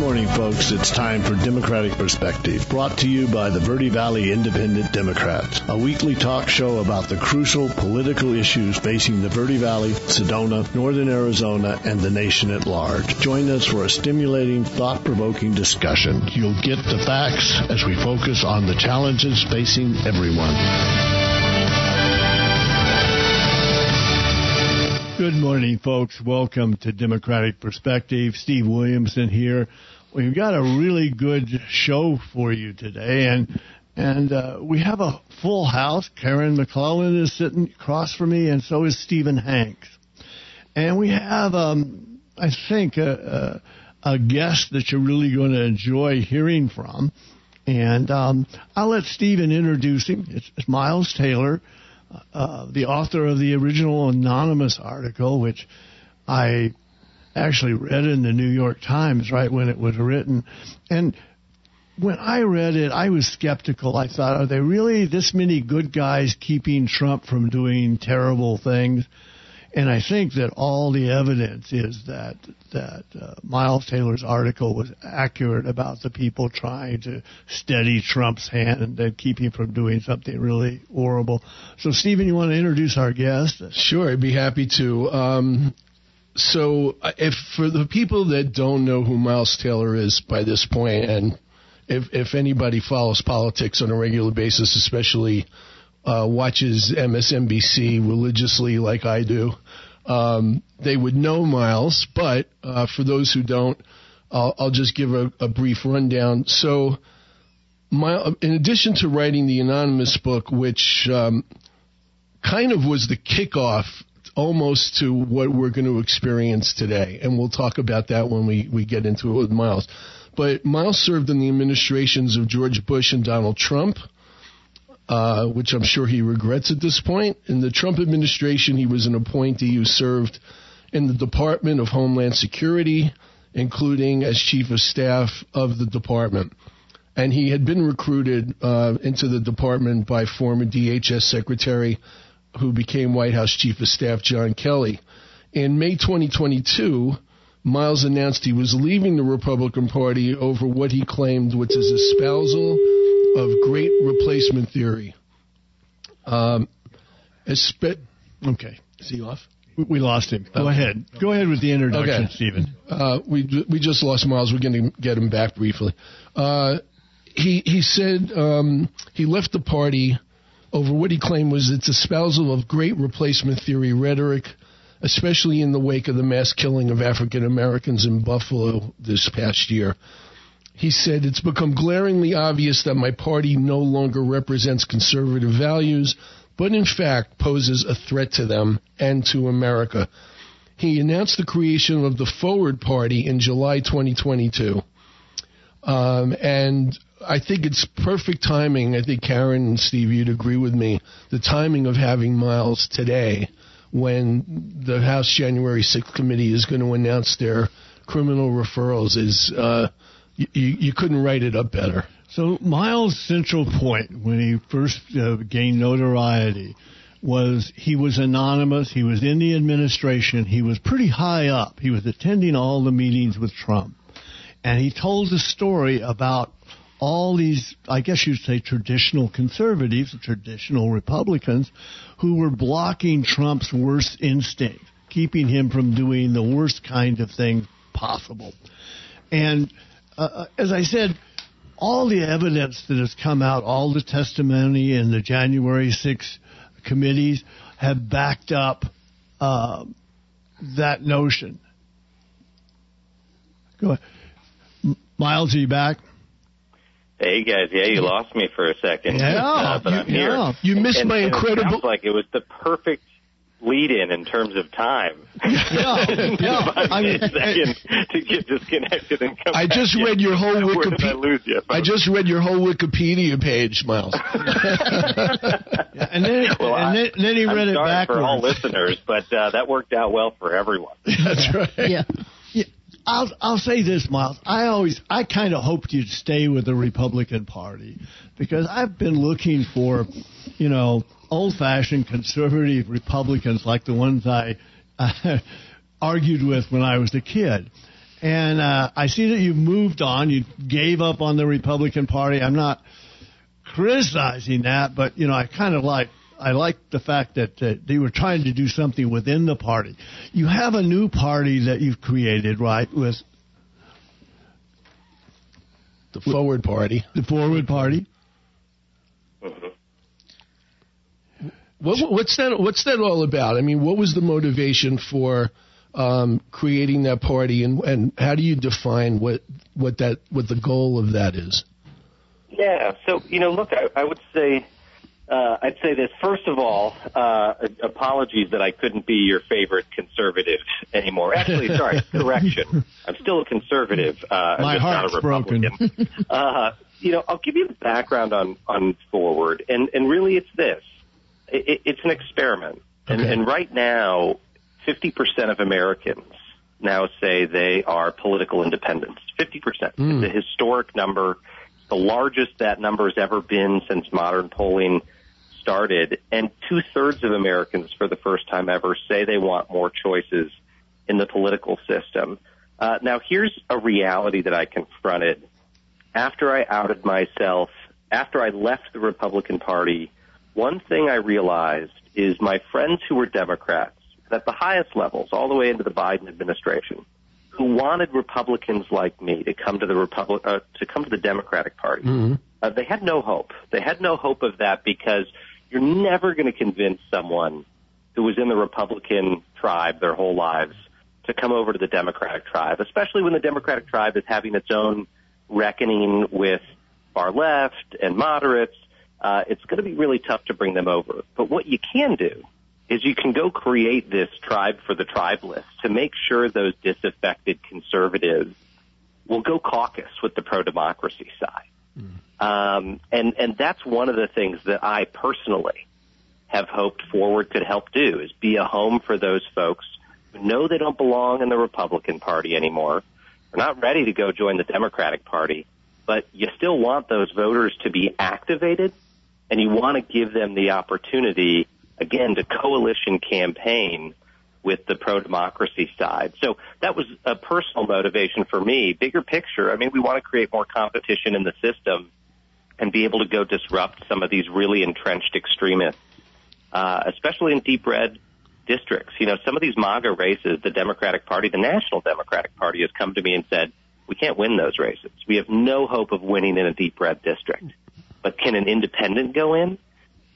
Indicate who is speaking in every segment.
Speaker 1: morning, folks. It's time for Democratic Perspective, brought to you by the Verde Valley Independent Democrats, a weekly talk show about the crucial political issues facing the Verde Valley, Sedona, Northern Arizona, and the nation at large. Join us for a stimulating, thought-provoking discussion. You'll get the facts as we focus on the challenges facing everyone. Good morning, folks. Welcome to Democratic Perspective. Steve Williamson here. We've got a really good show for you today, and and uh, we have a full house. Karen McClellan is sitting across from me, and so is Stephen Hanks. And we have, um, I think, a, a, a guest that you're really going to enjoy hearing from. And um, I'll let Stephen introduce him. It's, it's Miles Taylor uh, the author of the original anonymous article, which I actually read in the New York Times right when it was written. And when I read it, I was skeptical. I thought, are they really this many good guys keeping Trump from doing terrible things? And I think that all the evidence is that that uh, Miles Taylor's article was accurate about the people trying to steady Trump's hand and keep him from doing something really horrible. So, Stephen, you want to introduce our guest?
Speaker 2: Sure, I'd be happy to. Um, so, uh, if for the people that don't know who Miles Taylor is by this point, and if if anybody follows politics on a regular basis, especially uh, watches MSNBC religiously like I do, um, they would know Miles. But uh, for those who don't, I'll, I'll just give a, a, brief rundown. So, my, in addition to writing the anonymous book, which um, kind of was the kickoff almost to what we're going to experience today, and we'll talk about that when we, we get into it with Miles. But Miles served in the administrations of George Bush and Donald Trump uh, which I'm sure he regrets at this point. In the Trump administration, he was an appointee who served in the Department of Homeland Security, including as chief of staff of the department. And he had been recruited uh, into the department by former DHS Secretary, who became White House Chief of Staff John Kelly. In May 2022, Miles announced he was leaving the Republican Party over what he claimed was his espousal of great replacement theory. Um,
Speaker 1: espe- okay, is he off? We lost him. Go okay. ahead. Go ahead with the introduction, okay. Stephen.
Speaker 2: Uh, we we just lost Miles. We're going to get him back briefly. Uh, he he said um, he left the party over what he claimed was its espousal of great replacement theory rhetoric, especially in the wake of the mass killing of African Americans in Buffalo this past year. He said, It's become glaringly obvious that my party no longer represents conservative values, but in fact poses a threat to them and to America. He announced the creation of the Forward Party in July 2022. Um, and I think it's perfect timing. I think Karen and Steve, you'd agree with me. The timing of having Miles today when the House January 6th committee is going to announce their criminal referrals is uh, you, you couldn't write it up better.
Speaker 1: So Miles' central point when he first uh, gained notoriety was he was anonymous. He was in the administration. He was pretty high up. He was attending all the meetings with Trump, and he told a story about all these, I guess you'd say, traditional conservatives, traditional Republicans, who were blocking Trump's worst instinct, keeping him from doing the worst kind of thing possible. And uh, uh, as I said, all the evidence that has come out, all the testimony in the January 6 committees have backed up uh, that notion. Go ahead. Miles, are you back?
Speaker 3: Hey guys, yeah, you lost me for a second.
Speaker 1: Yeah, uh,
Speaker 3: but I'm here.
Speaker 1: Yeah.
Speaker 2: You missed
Speaker 3: and,
Speaker 2: my
Speaker 3: and
Speaker 2: incredible.
Speaker 3: It sounds like it was the perfect lead in in terms of time.
Speaker 1: Yeah, yeah.
Speaker 3: I mean, second to get disconnected and come
Speaker 2: I just read
Speaker 3: in.
Speaker 2: your whole
Speaker 3: Wikipedia. I,
Speaker 2: lose
Speaker 3: you,
Speaker 2: I just read your whole Wikipedia page, Miles.
Speaker 1: yeah, and then,
Speaker 3: well,
Speaker 1: and then, then he
Speaker 3: I'm
Speaker 1: read it
Speaker 3: sorry
Speaker 1: backwards.
Speaker 3: for all listeners, but uh, that worked out well for everyone.
Speaker 2: That's right.
Speaker 1: Yeah. I'll I'll say this, Miles. I always I kind of hoped you'd stay with the Republican Party because I've been looking for, you know, old-fashioned conservative Republicans like the ones I uh, argued with when I was a kid. And uh, I see that you've moved on. You gave up on the Republican Party. I'm not criticizing that, but you know, I kind of like I like the fact that uh, they were trying to do something within the party. You have a new party that you've created, right? With
Speaker 2: the Forward Party.
Speaker 1: The Forward Party.
Speaker 3: Mm-hmm.
Speaker 2: What, what's that? What's that all about? I mean, what was the motivation for um, creating that party, and, and how do you define what what that what the goal of that is?
Speaker 3: Yeah. So you know, look, I, I would say. Uh, I'd say this. First of all, uh, apologies that I couldn't be your favorite conservative anymore. Actually, sorry, correction. I'm still a conservative. Uh,
Speaker 1: My
Speaker 3: just
Speaker 1: heart's
Speaker 3: not a Republican.
Speaker 1: broken.
Speaker 3: uh, you know, I'll give you the background on on Forward, and and really, it's this. It, it's an experiment, and,
Speaker 2: Okay.
Speaker 3: and right now, 50% of Americans now say they are political independents. 50%.
Speaker 2: Mm.
Speaker 3: It's a historic number. It's the largest that number has ever been since modern polling started. And two thirds of Americans, for the first time ever, say they want more choices in the political system. Uh, now, here's a reality that I confronted after I outed myself, after I left the Republican Party. One thing I realized is my friends who were Democrats at the highest levels, all the way into the Biden administration, who wanted Republicans like me to come to the Republic uh, to come to the Democratic Party.
Speaker 2: Mm-hmm.
Speaker 3: Uh, they had no hope. They had no hope of that because you're never going to convince someone who was in the Republican tribe their whole lives to come over to the Democratic tribe, especially when the Democratic tribe is having its own reckoning with far left and moderates. Uh, it's going to be really tough to bring them over. But what you can do is you can go create this tribe for the tribalists to make sure those disaffected conservatives will go caucus with the pro-democracy side. Um, and, and that's one of the things that I personally have hoped Forward could help do is be a home for those folks who know they don't belong in the Republican Party anymore. They're not ready to go join the Democratic Party, but you still want those voters to be activated and you want to give them the opportunity again to coalition campaign with the pro-democracy side. So that was a personal motivation for me. Bigger picture, I mean, we want to create more competition in the system and be able to go disrupt some of these really entrenched extremists, uh, especially in deep red districts. You know, some of these MAGA races, the Democratic Party, the National Democratic Party has come to me and said, we can't win those races. We have no hope of winning in a deep red district. But can an independent go in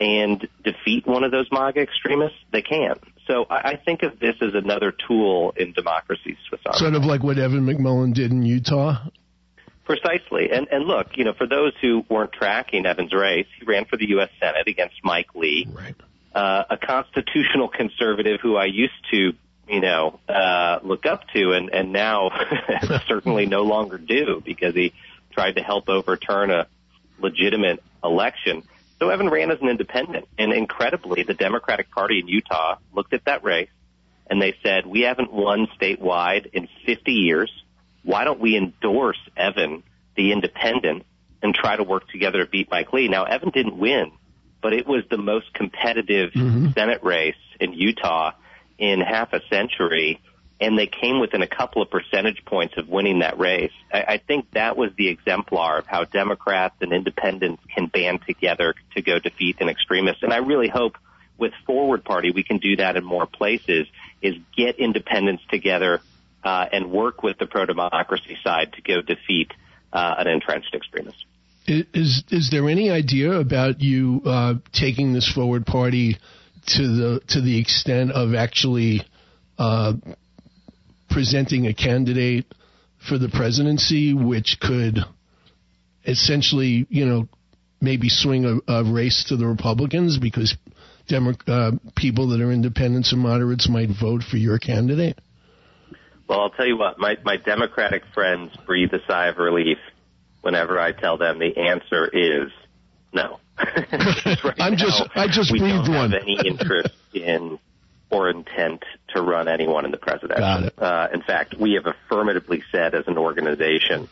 Speaker 3: and defeat one of those MAGA extremists? They can. So I, I think of this as another tool in democracy's Swiss Army.
Speaker 2: Sort of like what Evan McMullin did in Utah.
Speaker 3: Precisely. And, and look, you know, for those who weren't tracking Evan's race, he ran for the U.S. Senate against Mike Lee,
Speaker 2: Right.
Speaker 3: uh, a constitutional conservative who I used to, you know, uh, look up to and, and now certainly no longer do because he tried to help overturn a legitimate election. So Evan ran as an independent and incredibly the Democratic Party in Utah looked at that race and they said, we haven't won statewide in 50 years. Why don't we endorse Evan, the independent, and try to work together to beat Mike Lee? Now, Evan didn't win, but it was the most competitive mm-hmm. Senate race in Utah in half a century, and they came within a couple of percentage points of winning that race. I, I think that was the exemplar of how Democrats and independents can band together to go defeat an extremist. And I really hope with Forward Party we can do that in more places, is get independents together uh, and work with the pro-democracy side to go defeat uh, an entrenched extremist.
Speaker 2: Is is there any idea about you uh, taking this forward party to the to the extent of actually uh, presenting a candidate for the presidency, which could essentially, you know, maybe swing a, a race to the Republicans because Demo- uh, people that are independents and moderates might vote for your candidate?
Speaker 3: Well, I'll tell you what, my, my Democratic friends breathe a sigh of relief whenever I tell them the answer is no. Right
Speaker 2: I'm just- I just
Speaker 3: we
Speaker 2: breathed
Speaker 3: don't
Speaker 2: one.
Speaker 3: have any interest in or intent to run anyone in the presidency. Uh, in fact, we have affirmatively said as an organization,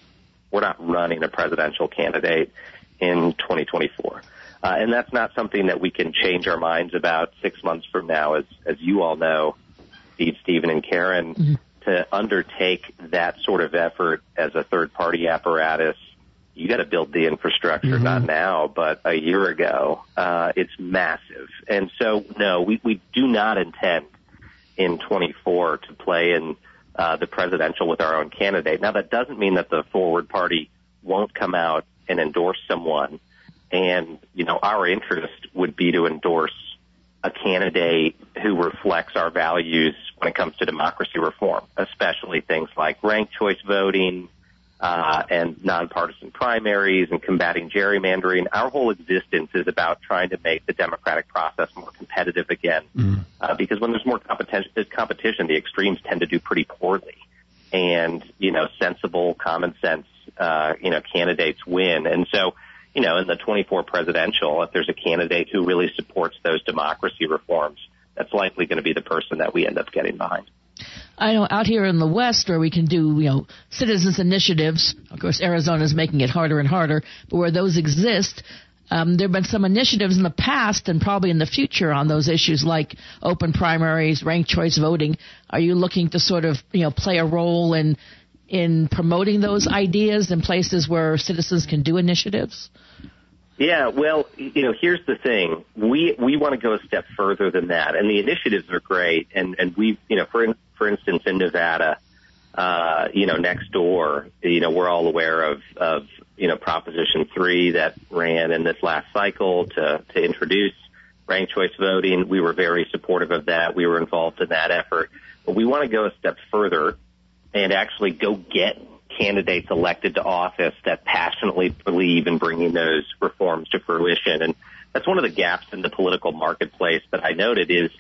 Speaker 3: we're not running a presidential candidate in 2024. Uh, and that's not something that we can change our minds about six months from now. As, as you all know, Steve, Stephen, and Karen, to undertake that sort of effort as a third party apparatus, you got to build the infrastructure, mm-hmm. not now, but a year ago. Uh, it's massive. And so, no, we, we do not intend in 24 to play in uh, the presidential with our own candidate. Now, that doesn't mean that the forward party won't come out and endorse someone. And, you know, our interest would be to endorse a candidate who reflects our values when it comes to democracy reform, especially things like ranked choice voting, uh, and nonpartisan primaries and combating gerrymandering. Our whole existence is about trying to make the democratic process more competitive again. Mm. Uh, because when there's more competition, competition, the extremes tend to do pretty poorly. And, you know, sensible, common sense, uh, you know, candidates win. And so, you know, in the 24 presidential, if there's a candidate who really supports those democracy reforms, that's likely going to be the person that we end up getting behind.
Speaker 4: I know out here in the West where we can do, you know, citizens initiatives. Of course, Arizona is making it harder and harder, but where those exist, um, there have been some initiatives in the past and probably in the future on those issues like open primaries, ranked choice voting. Are you looking to sort of, you know, play a role in in promoting those ideas in places where citizens can do initiatives?
Speaker 3: Yeah, well, you know, here's the thing. We we want to go a step further than that, and the initiatives are great. And and we, you know, for for instance, in Nevada, uh, you know, next door, you know, we're all aware of of you know Proposition Three that ran in this last cycle to to introduce ranked choice voting. We were very supportive of that. We were involved in that effort, but we want to go a step further and actually go get candidates elected to office that passionately believe in bringing those reforms to fruition. And that's one of the gaps in the political marketplace that I noted is,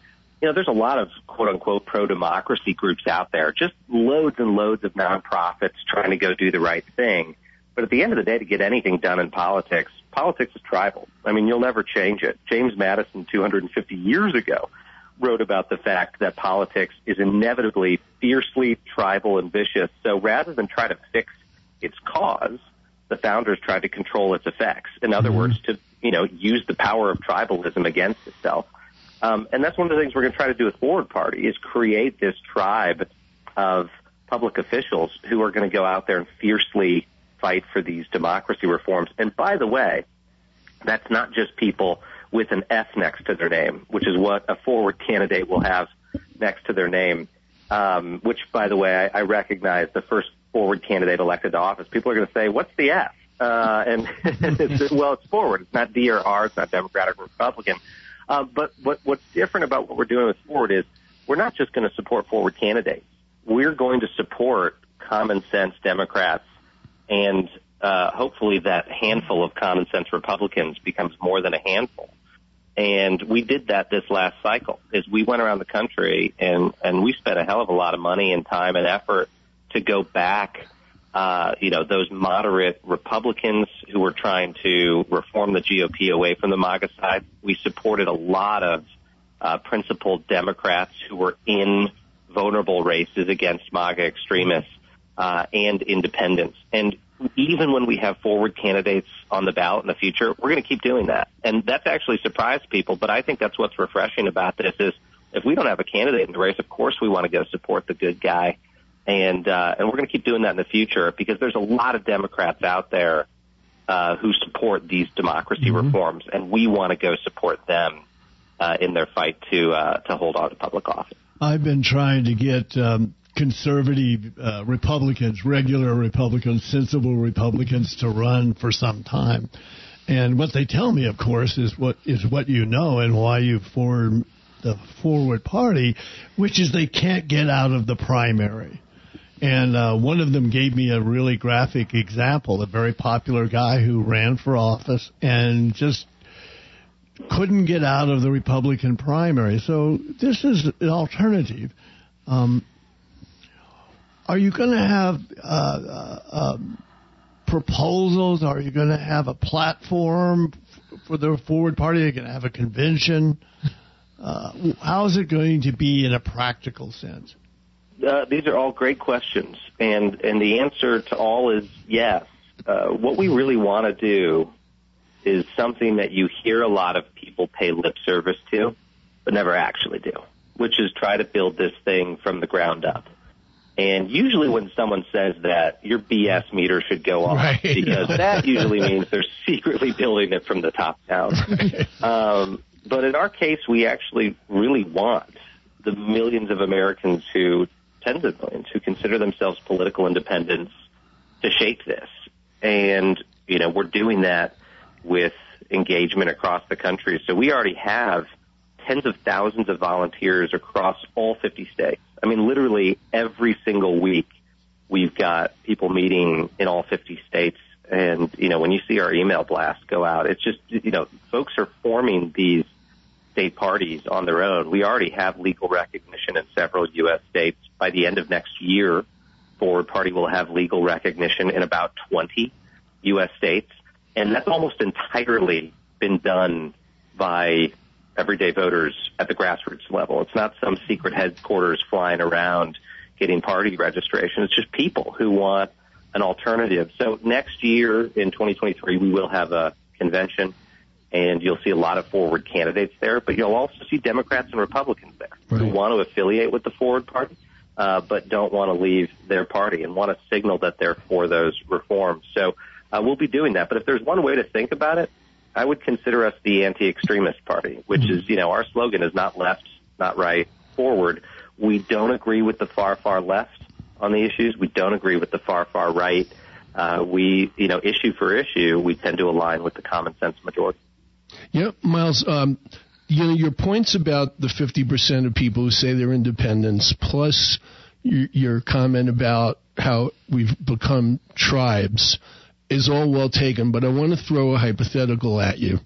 Speaker 3: you know, there's a lot of quote unquote pro democracy groups out there, just loads and loads of nonprofits trying to go do the right thing. But at the end of the day, to get anything done in politics, politics is tribal. I mean, you'll never change it. James Madison 250 years ago wrote about the fact that politics is inevitably fiercely tribal and vicious. So rather than try to fix its cause, the founders tried to control its effects. In other mm-hmm. words, to you know use the power of tribalism against itself. Um, and that's one of the things we're going to try to do with Forward Party is create this tribe of public officials who are going to go out there and fiercely fight for these democracy reforms. And by the way, that's not just people with an F next to their name, which is what a forward candidate will have next to their name. Um, which, by the way, I, I recognize the first forward candidate elected to office. People are going to say, "What's the F?" Uh, and, it's, well, it's forward. It's not D or R. It's not Democratic or Republican. Uh, but what, what's different about what we're doing with Forward is we're not just going to support forward candidates. We're going to support common sense Democrats and uh, hopefully that handful of common sense Republicans becomes more than a handful. And we did that this last cycle is we went around the country and, and we spent a hell of a lot of money and time and effort to go back, uh, you know, those moderate Republicans who were trying to reform the GOP away from the MAGA side. We supported a lot of, uh, principled Democrats who were in vulnerable races against MAGA extremists, uh, and independents. And even when we have forward candidates on the ballot in the future, we're going to keep doing that. And that's actually surprised people, but I think that's what's refreshing about this is if we don't have a candidate in the race, of course we want to go support the good guy. And, uh, and we're going to keep doing that in the future because there's a lot of Democrats out there, uh, who support these democracy mm-hmm. reforms and we want to go support them, uh, in their fight to, uh, to hold on to public office.
Speaker 1: I've been trying to get, um, conservative uh, Republicans, regular Republicans, sensible Republicans to run for some time. And what they tell me, of course, is what is what you know and why you formed the Forward Party, which is they can't get out of the primary. And uh, one of them gave me a really graphic example, a very popular guy who ran for office and just couldn't get out of the Republican primary. So this is an alternative. Um, are you going to have uh, uh, um, proposals? Are you going to have a platform for the Forward Party? Are you going to have a convention? Uh, how is it going to be in a practical sense?
Speaker 3: Uh, these are all great questions, and and the answer to all is yes. Uh, what we really want to do is something that you hear a lot of people pay lip service to, but never actually do, which is try to build this thing from the ground up. And usually when someone says that, your BS meter should go off
Speaker 2: Right.
Speaker 3: because that usually means they're secretly building it from the top down. Um, but in our case, we actually really want the millions of Americans who, tens of millions, who consider themselves political independents to shape this. And, you know, we're doing that with engagement across the country. So we already have tens of thousands of volunteers across all 50 states. I mean, literally every single week we've got people meeting in all 50 states. And, you know, when you see our email blast go out, it's just, you know, folks are forming these state parties on their own. We already have legal recognition in several U.S. states. By the end of next year, Forward Party will have legal recognition in about 20 U.S. states. And that's almost entirely been done by everyday voters at the grassroots level. It's not some secret headquarters flying around getting party registration. It's just people who want an alternative. So next year in 2023, we will have a convention and you'll see a lot of forward candidates there, but you'll also see Democrats and Republicans there who want to affiliate with the forward party, uh, but don't want to leave their party and want to signal that they're for those reforms. So uh, we'll be doing that. But if there's one way to think about it, I would consider us the anti-extremist party, which is, you know, our slogan is not left, not right, forward. We don't agree with the far, far left on the issues. We don't agree with the far, far right. Uh, we, you know, issue for issue, we tend to align with the common sense majority.
Speaker 2: Yeah, Miles. Um, you know your points about the fifty percent of people who say they're independents, plus your, your comment about how we've become tribes, is all well taken. But I want to throw a hypothetical at you.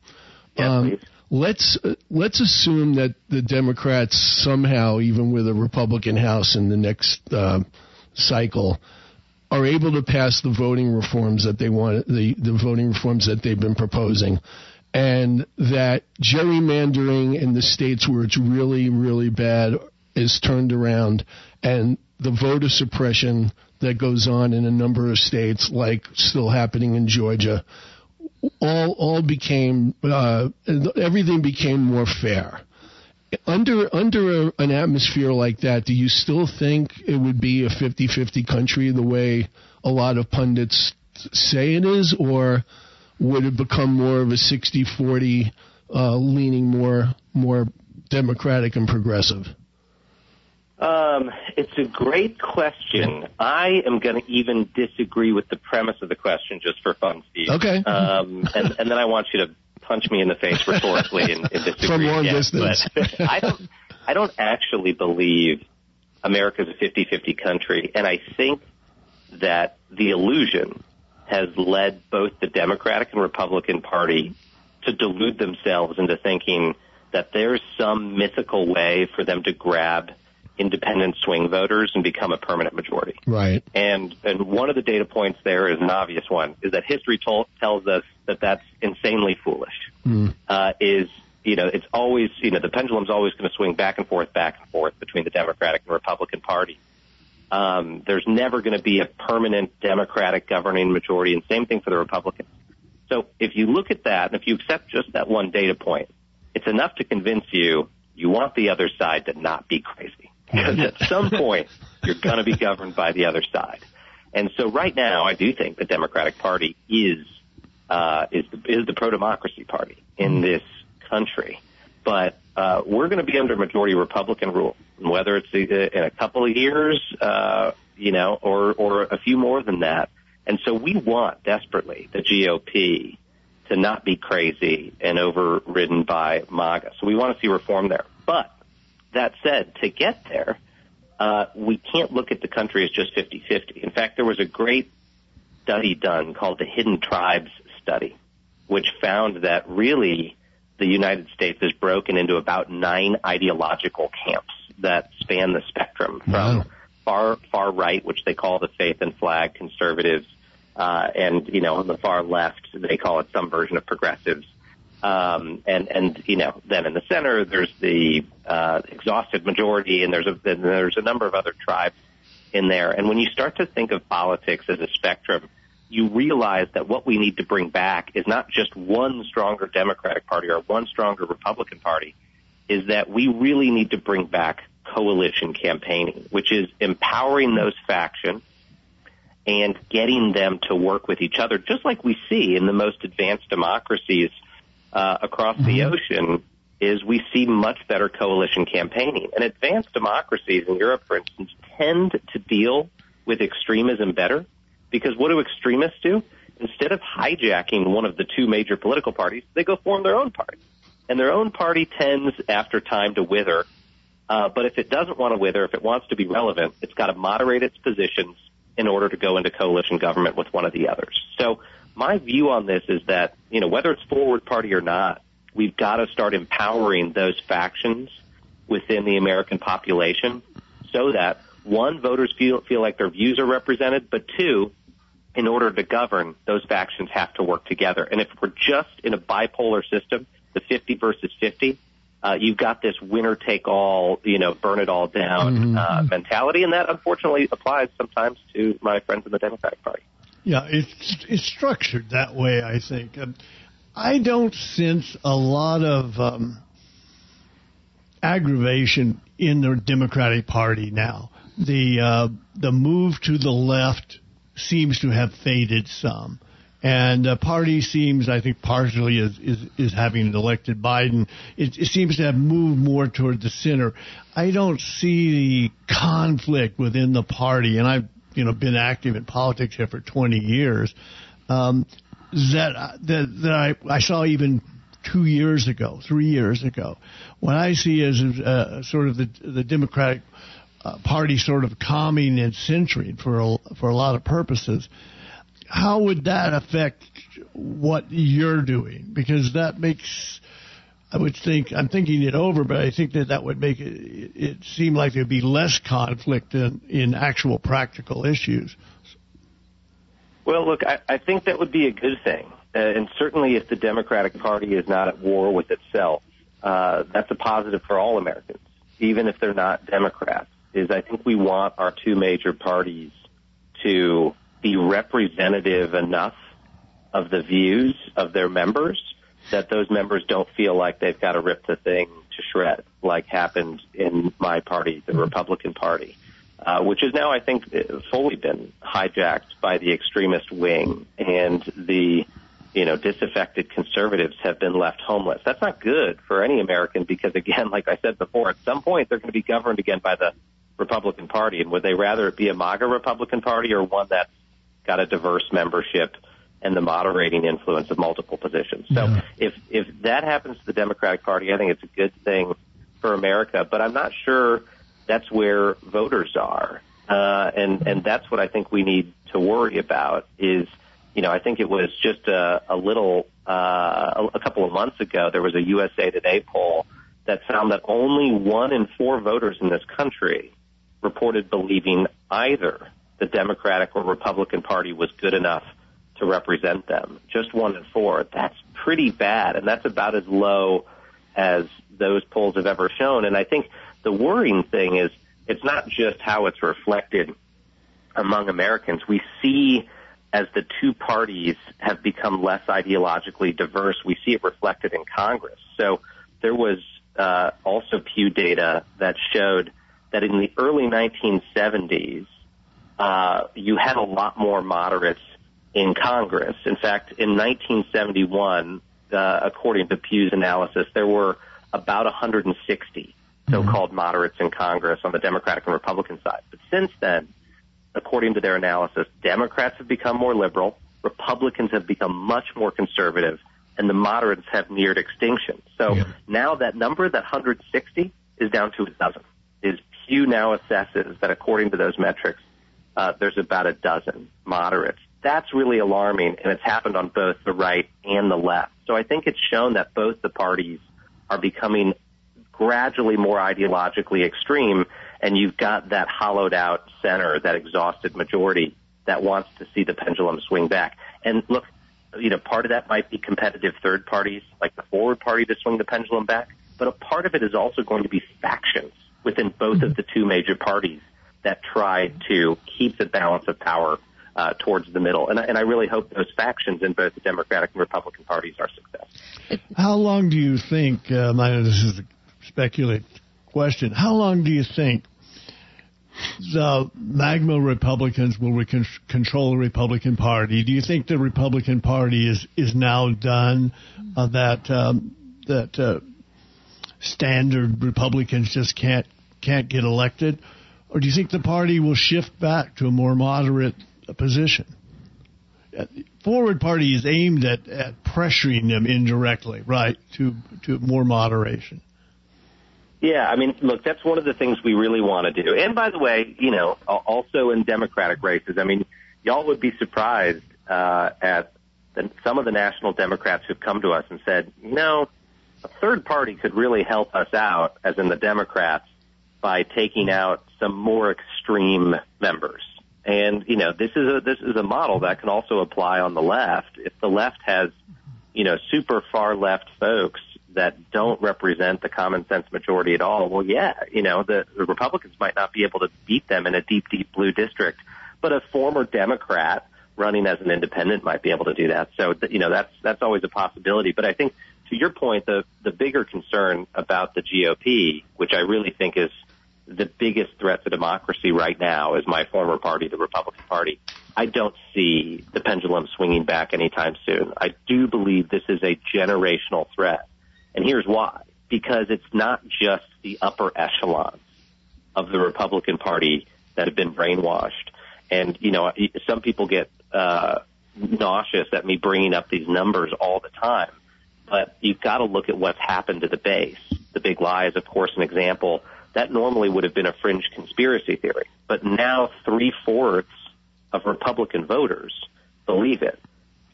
Speaker 3: Yeah,
Speaker 2: Um, let's uh, let's assume that the Democrats somehow, even with a Republican House in the next uh, cycle, are able to pass the voting reforms that they want, the the voting reforms that they've been proposing, and that gerrymandering in the states where it's really really bad is turned around, and the voter suppression that goes on in a number of states, like still happening in Georgia, all all became uh, everything became more fair. Under under a, an atmosphere like that, do you still think it would be a 50-50 country the way a lot of pundits say it is, or would it become more of a 60-40, uh, leaning more more democratic and progressive?
Speaker 3: Um, it's a great question. I am going to even disagree with the premise of the question just for fun, Steve.
Speaker 2: Okay.
Speaker 3: Um, and, and then I want you to punch me in the face rhetorically and, and disagree
Speaker 2: From long
Speaker 3: again.
Speaker 2: distance.
Speaker 3: But I don't, I don't actually believe America's a 50-50 country, and I think that the illusion has led both the Democratic and Republican Party to delude themselves into thinking that there's some mythical way for them to grab independent swing voters and become a permanent majority.
Speaker 2: Right.
Speaker 3: And and one of the data points there is an obvious one: is that history tells us that that's insanely foolish. Uh, is you know it's always you know the pendulum's always going to swing back and forth, back and forth between the Democratic and Republican Party. Um, there's never going to be a permanent Democratic governing majority, and same thing for the Republicans. So if you look at that, and if you accept just that one data point, it's enough to convince you you want the other side to not be crazy. Because at some point, you're going to be governed by the other side. And so right now, I do think the Democratic Party is uh, is the, is the pro democracy party in this country. But uh, we're going to be under majority Republican rule, whether it's uh, in a couple of years, uh, you know, or or a few more than that. And so we want desperately the GOP to not be crazy and overridden by MAGA. So we want to see reform there. But that said, to get there, uh, we can't look at the country as just 50-50. In fact, there was a great study done called the Hidden Tribes Study, which found that really the United States is broken into about nine ideological camps that span the spectrum from
Speaker 2: Wow.
Speaker 3: far far right, which they call the faith and flag conservatives, uh, and you know on the far left they call it some version of progressives. Um, and and you know then in the center there's the uh, exhausted majority, and there's a and there's a number of other tribes in there. And when you start to think of politics as a spectrum, you realize that what we need to bring back is not just one stronger Democratic Party or one stronger Republican Party, is that we really need to bring back coalition campaigning, which is empowering those factions and getting them to work with each other, just like we see in the most advanced democracies uh, across mm-hmm. the ocean. Is we see much better coalition campaigning. And advanced democracies in Europe, for instance, tend to deal with extremism better because what do extremists do? Instead of hijacking one of the two major political parties, they go form their own party. And their own party tends, after time, to wither. Uh, but if it doesn't want to wither, if it wants to be relevant, it's got to moderate its positions in order to go into coalition government with one of the others. So my view on this is that, you know, whether it's forward party or not, we've got to start empowering those factions within the American population so that one, voters feel, feel like their views are represented, but two, in order to govern, those factions have to work together. And if we're just in a bipolar system, the 50 versus 50, uh, you've got this winner take all, you know, burn it all down mm-hmm. uh, mentality, and that unfortunately applies sometimes to my friends in the Democratic Party.
Speaker 1: Yeah, it's it's structured that way. I think um, I don't sense a lot of um, aggravation in the Democratic Party now. The uh, the move to the left seems to have faded some. And the party seems, I think, partially is, is, is having elected Biden. It, it seems to have moved more toward the center. I don't see the conflict within the party, and I've you know been active in politics here for 20 years. Um, that that that I I saw even two years ago, three years ago. What I see is uh, sort of the the Democratic uh, party sort of calming and centering for a, for a lot of purposes. How would that affect what you're doing? Because that makes, I would think, I'm thinking it over, but I think that that would make it, it seem like there'd be less conflict in, in actual practical issues.
Speaker 3: Well, look, I, I think that would be a good thing. Uh, and certainly if the Democratic Party is not at war with itself, uh, that's a positive for all Americans, even if they're not Democrats is I think we want our two major parties to be representative enough of the views of their members that those members don't feel like they've got to rip the thing to shred like happened in my party, the Republican Party, uh, which has now, I think, fully been hijacked by the extremist wing and the you know, disaffected conservatives have been left homeless. That's not good for any American because, again, like I said before, at some point they're going to be governed again by the Republican Party, and would they rather it be a MAGA Republican Party or one that's got a diverse membership and the moderating influence of multiple positions? So yeah. if if that happens to the Democratic Party, I think it's a good thing for America. But I'm not sure that's where voters are, uh, and and that's what I think we need to worry about. Is you know I think it was just a, a little uh, a, a couple of months ago there was a USA Today poll that found that only one in four voters in this country reported believing either the Democratic or Republican Party was good enough to represent them. Just one in four. That's pretty bad, and that's about as low as those polls have ever shown. And I think the worrying thing is it's not just how it's reflected among Americans. We see as the two parties have become less ideologically diverse, we see it reflected in Congress. So there was uh, also Pew data that showed that in the early 1970s, uh, you had a lot more moderates in Congress. In fact, in 1971, uh, according to Pew's analysis, there were about 160 so-called mm-hmm. moderates in Congress on the Democratic and Republican side. But since then, according to their analysis, Democrats have become more liberal, Republicans have become much more conservative, and the moderates have neared extinction. So yeah. now that number, that 160, is down to a dozen. Is Pew now assesses that according to those metrics, uh, there's about a dozen moderates. That's really alarming, and it's happened on both the right and the left. So I think it's shown that both the parties are becoming gradually more ideologically extreme, and you've got that hollowed out center, that exhausted majority that wants to see the pendulum swing back. And look, you know, part of that might be competitive third parties, like the forward party to swing the pendulum back, but a part of it is also going to be factions within both of the two major parties that try to keep the balance of power uh, towards the middle. And, and I really hope those factions in both the Democratic and Republican parties are successful.
Speaker 1: How long do you think, um, I know this is a speculate question. How long do you think the MAGA Republicans will re- control the Republican Party? Do you think the Republican Party is is now done? Uh, that um, that uh, standard Republicans just can't can't get elected, or do you think the party will shift back to a more moderate position? Forward Party is aimed at, at pressuring them indirectly, right, to to more moderation.
Speaker 3: Yeah, I mean, look, that's one of the things we really want to do. And by the way, you know, also in Democratic races, I mean, y'all would be surprised uh, at the, some of the national Democrats who've come to us and said, you know, a third party could really help us out, as in the Democrats, by taking out some more extreme members. And you know, this is a this is a model that can also apply on the left. If the left has, you know, super far left folks that don't represent the common sense majority at all, well, yeah, you know, the, the Republicans might not be able to beat them in a deep, deep blue district, but a former Democrat running as an independent might be able to do that. So, you know, that's that's always a possibility. But I think to your point, the the bigger concern about the GOP, which I really think is the biggest threat to democracy right now, is my former party, the Republican Party. I don't see the pendulum swinging back anytime soon. I do believe this is a generational threat, and here's why: because it's not just the upper echelons of the Republican Party that have been brainwashed. And you know, some people get uh, nauseous at me bringing up these numbers all the time but you've got to look at what's happened to the base. The big lie is, of course, an example. That normally would have been a fringe conspiracy theory, but now three fourths of Republican voters believe it.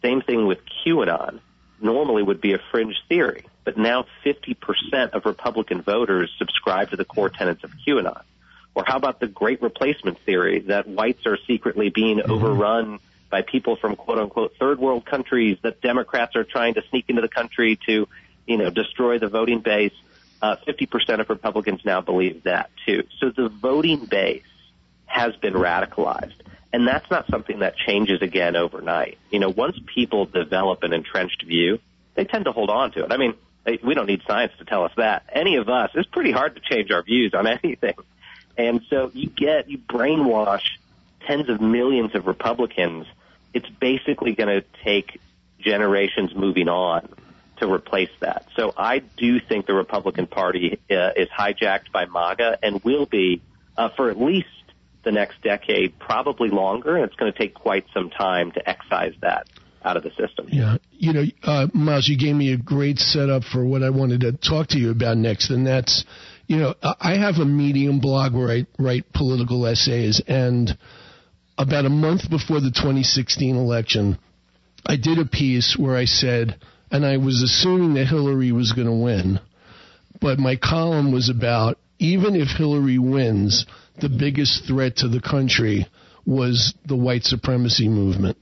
Speaker 3: Same thing with QAnon. Normally would be a fringe theory, but now 50% of Republican voters subscribe to the core tenets of QAnon. Or how about the great replacement theory that whites are secretly being mm-hmm. overrun by people from quote unquote third world countries that Democrats are trying to sneak into the country to, you know, destroy the voting base. Uh, 50% of Republicans now believe that too. So the voting base has been radicalized. And that's not something that changes again overnight. You know, once people develop an entrenched view, they tend to hold on to it. I mean, we don't need science to tell us that. Any of us, it's pretty hard to change our views on anything. And so you get, you brainwash tens of millions of Republicans it's basically going to take generations moving on to replace that. So I do think the Republican Party uh, is hijacked by MAGA and will be uh, for at least the next decade, probably longer, and it's going to take quite some time to excise that out of the system.
Speaker 2: Yeah, you know, uh, Miles, you gave me a great setup for what I wanted to talk to you about next, and that's, you know, I have a Medium blog where I write political essays, and about a month before the 2016 election, I did a piece where I said, and I was assuming that Hillary was going to win, but my column was about even if Hillary wins, the biggest threat to the country was the white supremacy movement.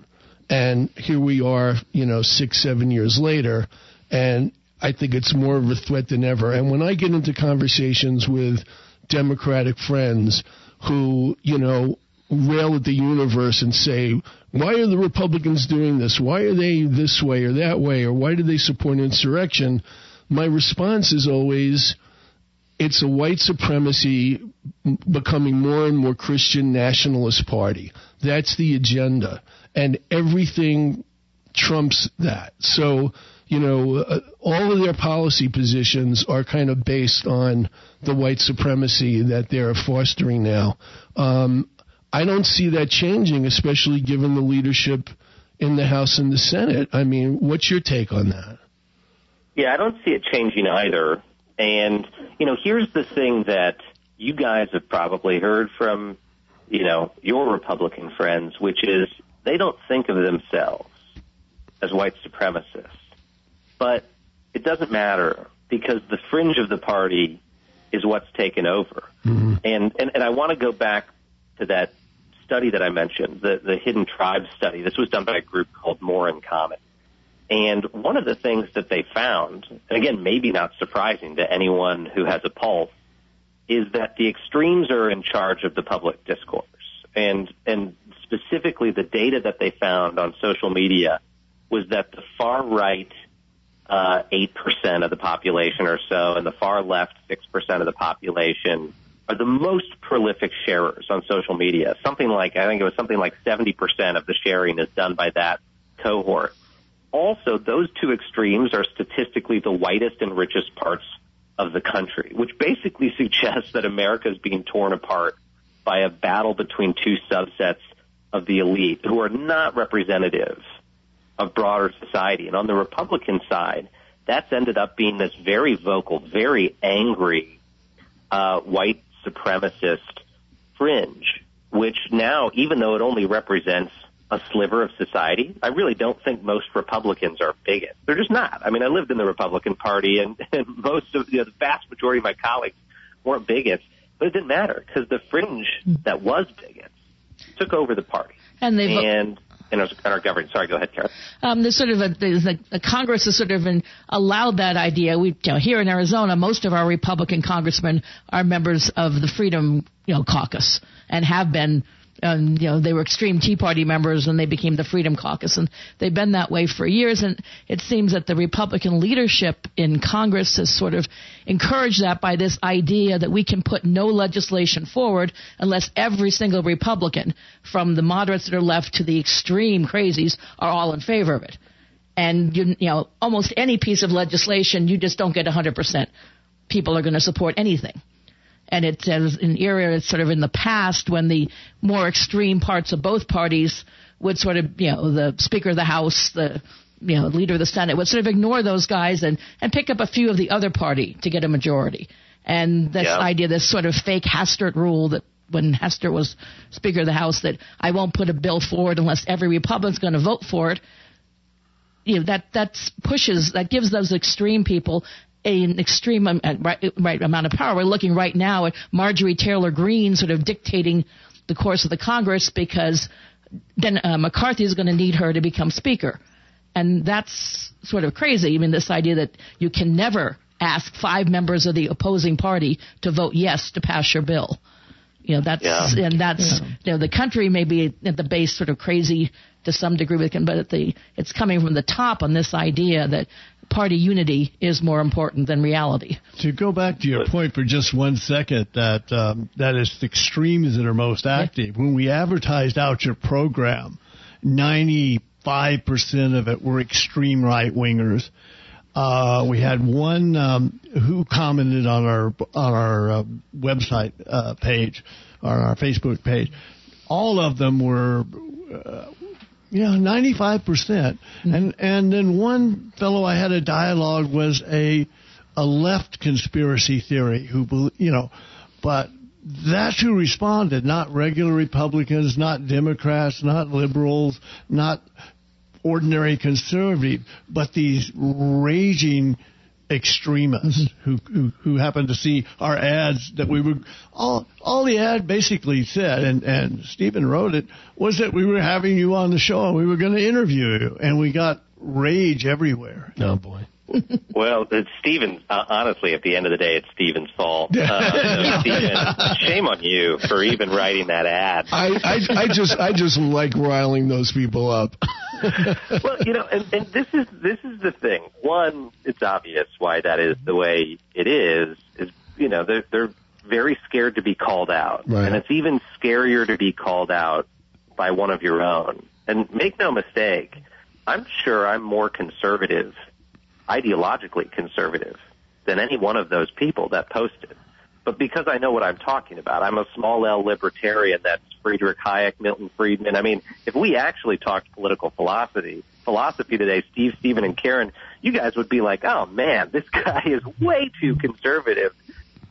Speaker 2: And here we are, you know, six, seven years later, and I think it's more of a threat than ever. And when I get into conversations with Democratic friends who, you know, rail at the universe and say, why are the Republicans doing this? Why are they this way or that way? Or why do they support insurrection? My response is always, it's a white supremacy becoming more and more Christian nationalist party. That's the agenda. And everything trumps that. So, you know, uh, all of their policy positions are kind of based on the white supremacy that they're fostering now. Um, I don't see that changing, especially given the leadership in the House and the Senate. I mean, what's your take on that?
Speaker 3: Yeah, I don't see it changing either. And, you know, here's the thing that you guys have probably heard from, you know, your Republican friends, which is they don't think of themselves as white supremacists. But it doesn't matter because the fringe of the party is what's taken over. Mm-hmm. And, and, and I want to go back to that study that I mentioned, the, the Hidden Tribes study. This was done by a group called More in Common. And one of the things that they found, and again, maybe not surprising to anyone who has a pulse, is that the extremes are in charge of the public discourse. And, and specifically the data that they found on social media was that the far right uh, 8% of the population or so, and the far left, 6% of the population, are the most prolific sharers on social media. Something like, I think it was something like 70% of the sharing is done by that cohort. Also, those two extremes are statistically the whitest and richest parts of the country, which basically suggests that America is being torn apart by a battle between two subsets of the elite who are not representative of broader society. And on the Republican side, that's ended up being this very vocal, very angry uh, white supremacist fringe, which now, even though it only represents a sliver of society, I really don't think most Republicans are bigots. They're just not. I mean, I lived in the Republican Party, and, and most of you know, the vast majority of my colleagues weren't bigots, but it didn't matter because the fringe hmm. that was bigots took over the party.
Speaker 4: And they've
Speaker 3: and in our, in our government. Sorry, go ahead, Karen.
Speaker 4: Um, there's sort of a, a, a Congress has sort of been allowed that idea. We you know, here in Arizona, most of our Republican congressmen are members of the Freedom you know Caucus and have been and you know they were extreme Tea Party members and they became the Freedom Caucus, and they've been that way for years. And it seems that the Republican leadership in Congress has sort of encouraged that by this idea that we can put no legislation forward unless every single Republican, from the moderates that are left to the extreme crazies, are all in favor of it. And you, you know, almost any piece of legislation, you just don't get 100% people are going to support anything and it's an era sort of in the past when the more extreme parts of both parties would sort of, you know, the Speaker of the House, the you know, leader of the Senate would sort of ignore those guys and, and pick up a few of the other party to get a majority. And this
Speaker 3: Yeah.
Speaker 4: idea, this sort of fake Hastert rule that when Hastert was Speaker of the House, that I won't put a bill forward unless every Republican's going to vote for it. You know, that that's pushes that gives those extreme people an extreme um, uh, right, right amount of power. We're looking right now at Marjorie Taylor Greene sort of dictating the course of the Congress because then uh, McCarthy is going to need her to become Speaker, and that's sort of crazy. I mean, this idea that you can never ask five members of the opposing party to vote yes to pass your bill. You know, that's
Speaker 3: Yeah.
Speaker 4: and that's you know the country may be at the base sort of crazy to some degree, but but at the it's coming from the top on this idea that party unity is more important than reality.
Speaker 1: To go back to your point for just one second, that um, that it's the extremes that are most active. When we advertised out your program, ninety-five percent of it were extreme right wingers. Uh, we had one um, who commented on our on our uh, website uh, page, on our Facebook page. All of them were yeah, ninety-five percent, mm-hmm. and and then one fellow I had a dialogue was a a left conspiracy theory who you know, but that's who responded, not regular Republicans, not Democrats, not liberals, not ordinary conservative, but these raging extremists mm-hmm. who, who who happened to see our ads that we were all all the ad basically said and and Stephen wrote it was that we were having you on the show and we were going to interview you and we got rage everywhere.
Speaker 2: Oh boy.
Speaker 3: Well, it's Stephen. Uh, honestly, at the end of the day, it's Stephen's fault. Uh, Stephen, shame on you for even writing that ad.
Speaker 2: I, I, I just I just like riling those people up.
Speaker 3: well, you know, and, and this is this is the thing. One, it's obvious why that is the way it is. Is you know they're they're very scared to be called out,
Speaker 2: Right.
Speaker 3: and it's even scarier to be called out by one of your own. And make no mistake, I'm sure I'm more conservative, ideologically conservative, than any one of those people that posted. But because I know what I'm talking about, I'm a small L libertarian. That's Friedrich Hayek, Milton Friedman. I mean, if we actually talked political philosophy, philosophy today, Steve, Stephen, and Karen, you guys would be like, oh man, this guy is way too conservative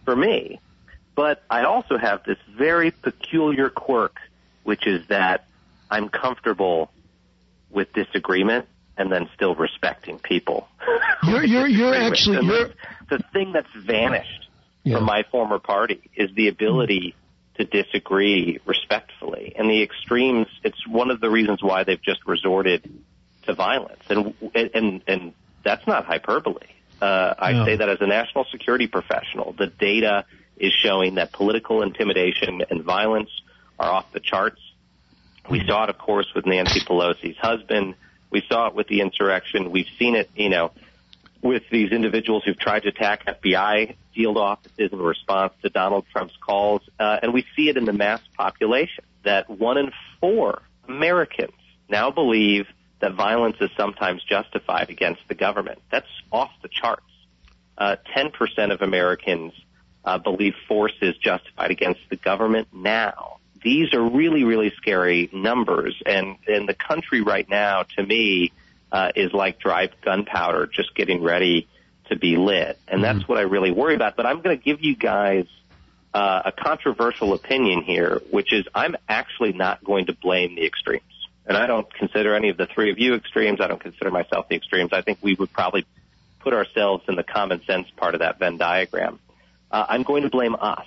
Speaker 3: for me. But I also have this very peculiar quirk, which is that I'm comfortable with disagreement and then still respecting people.
Speaker 2: You're you're you're actually you're
Speaker 3: that's the thing that's vanished
Speaker 2: Yeah.
Speaker 3: from my former party is the ability to disagree respectfully. And the extremes, it's one of the reasons why they've just resorted to violence. And and and that's not hyperbole. Uh, I
Speaker 1: No.
Speaker 3: say that as a national security professional. The data is showing that political intimidation and violence are off the charts. We saw it, of course, with Nancy Pelosi's husband. We saw it with the insurrection. We've seen it, you know, with these individuals who've tried to attack FBI field offices in response to Donald Trump's calls, uh, and we see it in the mass population that one in four Americans now believe that violence is sometimes justified against the government. That's off the charts. Uh, 10% of Americans uh, believe force is justified against the government now. These are really, really scary numbers, and in the country right now, to me, uh, is like dry gunpowder just getting ready to be lit. And that's mm-hmm. what I really worry about. But I'm going to give you guys uh, a controversial opinion here, which is I'm actually not going to blame the extremes. And I don't consider any of the three of you extremes. I don't consider myself the extremes. I think we would probably put ourselves in the common sense part of that Venn diagram. Uh, I'm going to blame us.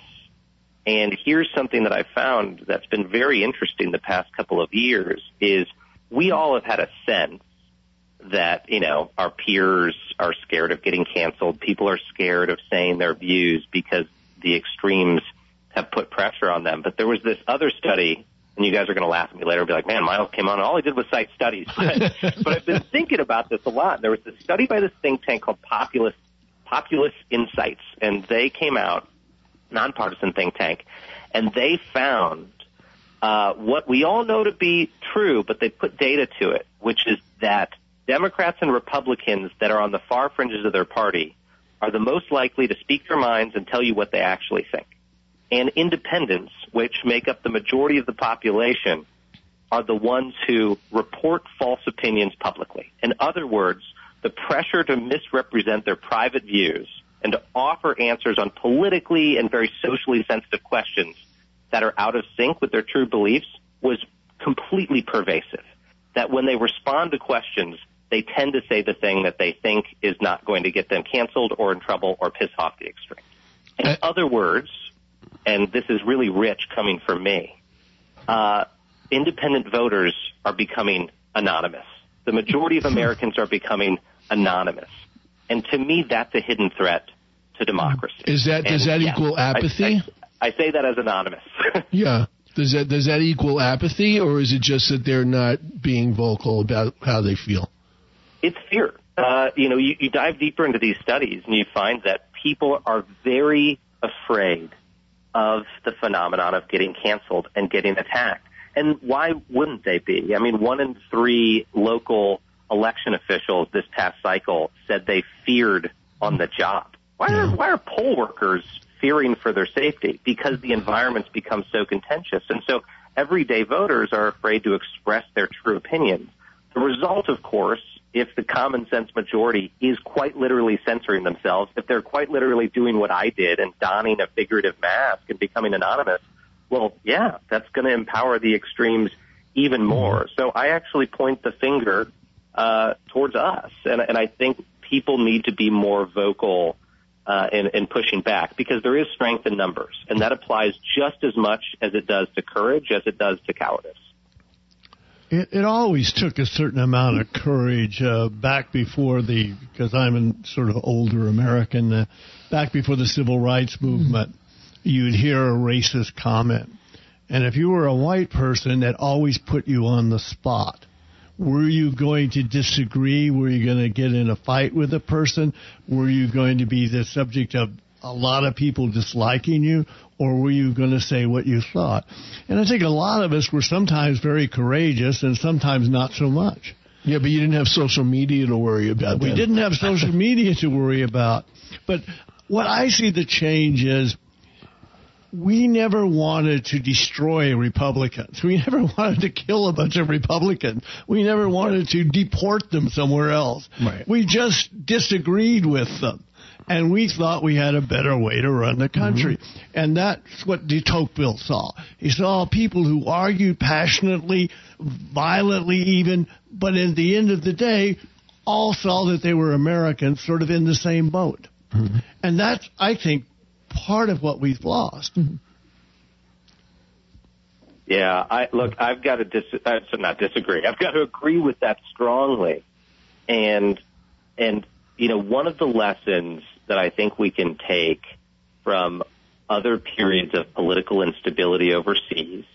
Speaker 3: And here's something that I found that's been very interesting the past couple of years is we all have had a sense that, you know, our peers are scared of getting canceled. People are scared of saying their views because the extremes have put pressure on them. But there was this other study, and you guys are going to laugh at me later and be like, man, Miles came on and all he did was cite studies. But, but I've been thinking about this a lot. There was this study by this think tank called Populace, Populace Insights, and they came out, nonpartisan think tank, and they found uh, what we all know to be true, but they put data to it, which is that Democrats and Republicans that are on the far fringes of their party are the most likely to speak their minds and tell you what they actually think. And independents, which make up the majority of the population, are the ones who report false opinions publicly. In other words, the pressure to misrepresent their private views and to offer answers on politically and very socially sensitive questions that are out of sync with their true beliefs was completely pervasive. That when they respond to questions, they tend to say the thing that they think is not going to get them canceled or in trouble or piss off the extreme. In uh, other words, and this is really rich coming from me, uh, independent voters are becoming anonymous. The majority of Americans are becoming anonymous. And to me, that's a hidden threat to democracy.
Speaker 2: Is that, does that yeah, equal apathy?
Speaker 3: I, I, I say that as anonymous.
Speaker 2: yeah. Does that does that equal apathy, or is it just that they're not being vocal about how they feel?
Speaker 3: It's fear. Uh, you know, you, you dive deeper into these studies and you find that people are very afraid of the phenomenon of getting canceled and getting attacked. And why wouldn't they be? I mean, one in three local election officials this past cycle said they feared on the job. Why are, why are poll workers fearing for their safety? Because the environment's become so contentious. And so everyday voters are afraid to express their true opinions. The result, of course, if the common sense majority is quite literally censoring themselves, if they're quite literally doing what I did and donning a figurative mask and becoming anonymous, well, yeah, that's going to empower the extremes even more. So I actually point the finger uh, towards us, and, and I think people need to be more vocal uh, in, in pushing back because there is strength in numbers, and that applies just as much as it does to courage as it does to cowardice
Speaker 1: it, it always took a certain amount of courage uh, back before the because I'm a sort of older American. Uh, back before the civil rights movement, mm-hmm. you'd hear a racist comment, and if you were a white person, that always put you on the spot. Were you going to disagree? Were you going to get in a fight with a person? Were you going to be the subject of a lot of people disliking you, or were you going to say what you thought? And I think a lot of us were sometimes very courageous and sometimes not so much.
Speaker 2: Yeah, but you didn't have social media to worry about.
Speaker 1: We didn't have social media to worry about. But what I see the change is we never wanted to destroy Republicans. We never wanted to kill a bunch of Republicans. We never wanted to deport them somewhere else.
Speaker 2: Right.
Speaker 1: We just disagreed with them and we thought we had a better way to run the country. Mm-hmm. And that's what de Tocqueville saw. He saw people who argued passionately, violently even, but at the end of the day, all saw that they were Americans sort of in the same boat. Mm-hmm. And that's, I think, part of what we've lost. Mm-hmm.
Speaker 3: Yeah, I look. I've got to dis, uh, so not disagree. I've got to agree with that strongly, and and you know one of the lessons that I think we can take from other periods of political instability overseas,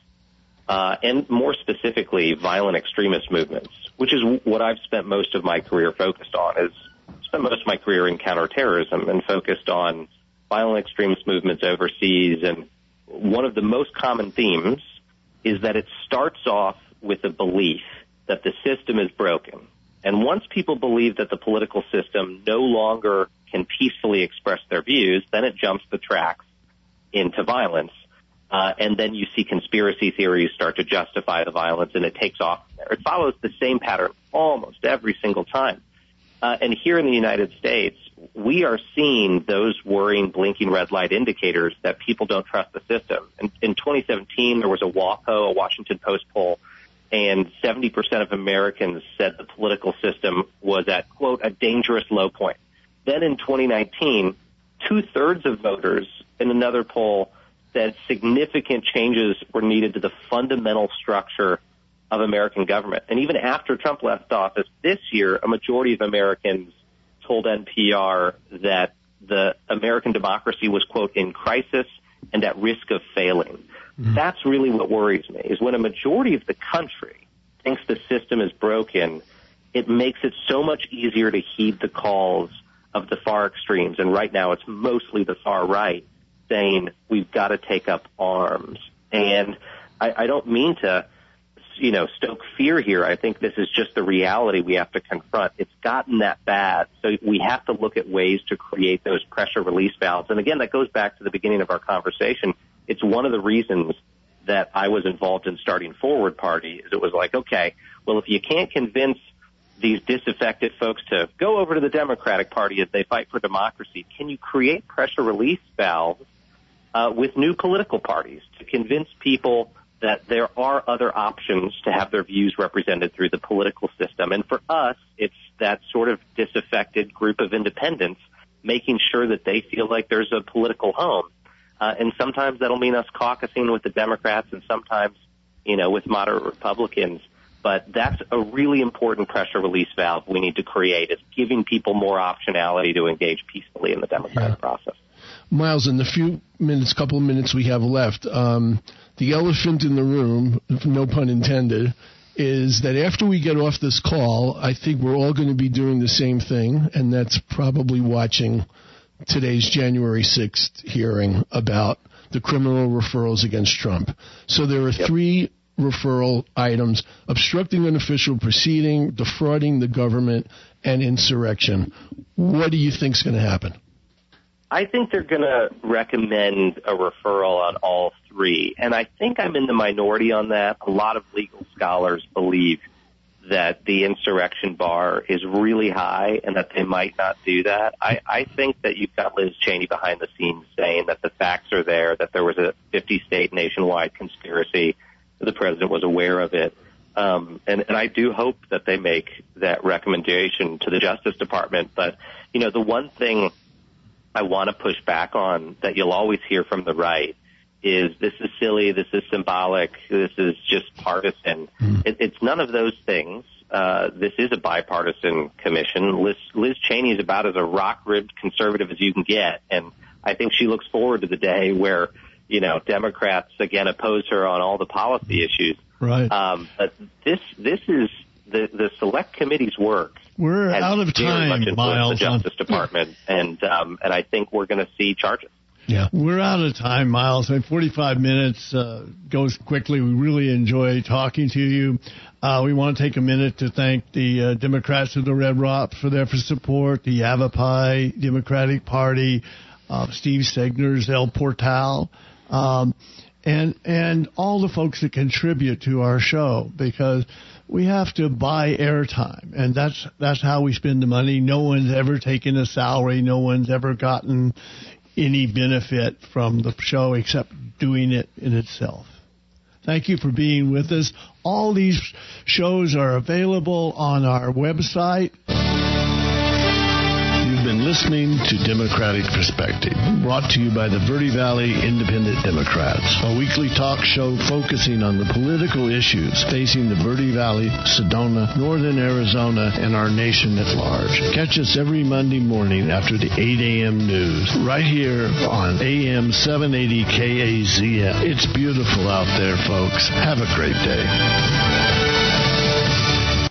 Speaker 3: uh, and more specifically, violent extremist movements, which is what I've spent most of my career focused on, is spent most of my career in counterterrorism and focused on violent extremist movements overseas. And one of the most common themes is that it starts off with a belief that the system is broken. And once people believe that the political system no longer can peacefully express their views, then it jumps the tracks into violence. Uh, and then you see conspiracy theories start to justify the violence and it takes off. It follows the same pattern almost every single time. Uh, and here in the United States, we are seeing those worrying blinking red light indicators that people don't trust the system. In, in 2017, there was a WAPO, a Washington Post poll, and 70% of Americans said the political system was at, quote, a dangerous low point. Then in 2019, two thirds of voters in another poll said significant changes were needed to the fundamental structure of American government. And even after Trump left office this year, a majority of Americans told NPR that the American democracy was, quote, in crisis and at risk of failing. Mm-hmm. That's really what worries me, is when a majority of the country thinks the system is broken, it makes it so much easier to heed the calls of the far extremes. And right now it's mostly the far right saying we've got to take up arms. And I, I don't mean to, you know, stoke fear here. I think this is just the reality we have to confront. It's gotten that bad. So we have to look at ways to create those pressure release valves. And again, that goes back to the beginning of our conversation. It's one of the reasons that I was involved in starting Forward Party is it was like, okay, well, if you can't convince these disaffected folks to go over to the Democratic Party as they fight for democracy, can you create pressure release valves uh, with new political parties to convince people that there are other options to have their views represented through the political system. And for us, it's that sort of disaffected group of independents making sure that they feel like there's a political home. Uh, and sometimes that'll mean us caucusing with the Democrats and sometimes, you know, with moderate Republicans. But that's a really important pressure release valve we need to create is giving people more optionality to engage peacefully in the democratic yeah. process.
Speaker 2: Miles, in the few minutes, couple of minutes we have left, um, the elephant in the room, no pun intended, is that after we get off this call, I think we're all going to be doing the same thing, and that's probably watching today's January 6th hearing about the criminal referrals against Trump. So there are yep. three referral items obstructing an official proceeding, defrauding the government, and insurrection. What do you think is going to happen?
Speaker 3: I think they're going to recommend a referral on all three. And I think I'm in the minority on that. A lot of legal scholars believe that the insurrection bar is really high and that they might not do that. I, I think that you've got Liz Cheney behind the scenes saying that the facts are there, that there was a 50 state nationwide conspiracy. The president was aware of it. Um, and, and I do hope that they make that recommendation to the Justice Department. But, you know, the one thing I want to push back on that you'll always hear from the right is this is silly, this is symbolic, this is just partisan. Mm. It, it's none of those things. Uh, this is a bipartisan commission. Liz, Liz Cheney is about as a rock-ribbed conservative as you can get, and I think she looks forward to the day where you know Democrats again oppose her on all the policy issues.
Speaker 1: Right.
Speaker 3: Um, but this this is the the select committee's work
Speaker 1: we're out of time, Miles.
Speaker 3: The Justice Department, and um, and I think we're going to see charges.
Speaker 1: Yeah, we're out of time, Miles. I mean, 45 minutes uh, goes quickly. We really enjoy talking to you. Uh, we want to take a minute to thank the uh, Democrats of the Red Rock for their support, the Yavapai Democratic Party, uh, Steve Segner's El Portal, um, and and all the folks that contribute to our show because we have to buy airtime, and that's that's how we spend the money. No one's ever taken a salary. No one's ever gotten any benefit from the show except doing it in itself. Thank you for being with us. All these shows are available on our website
Speaker 2: listening to Democratic Perspective, brought to you by the Verde Valley Independent Democrats, a weekly talk show focusing on the political issues facing the Verde Valley, Sedona, Northern Arizona, and our nation at large. Catch us every Monday morning after the 8 a.m. news, right here on AM 780 KAZM. It's beautiful out there, folks. Have a great day.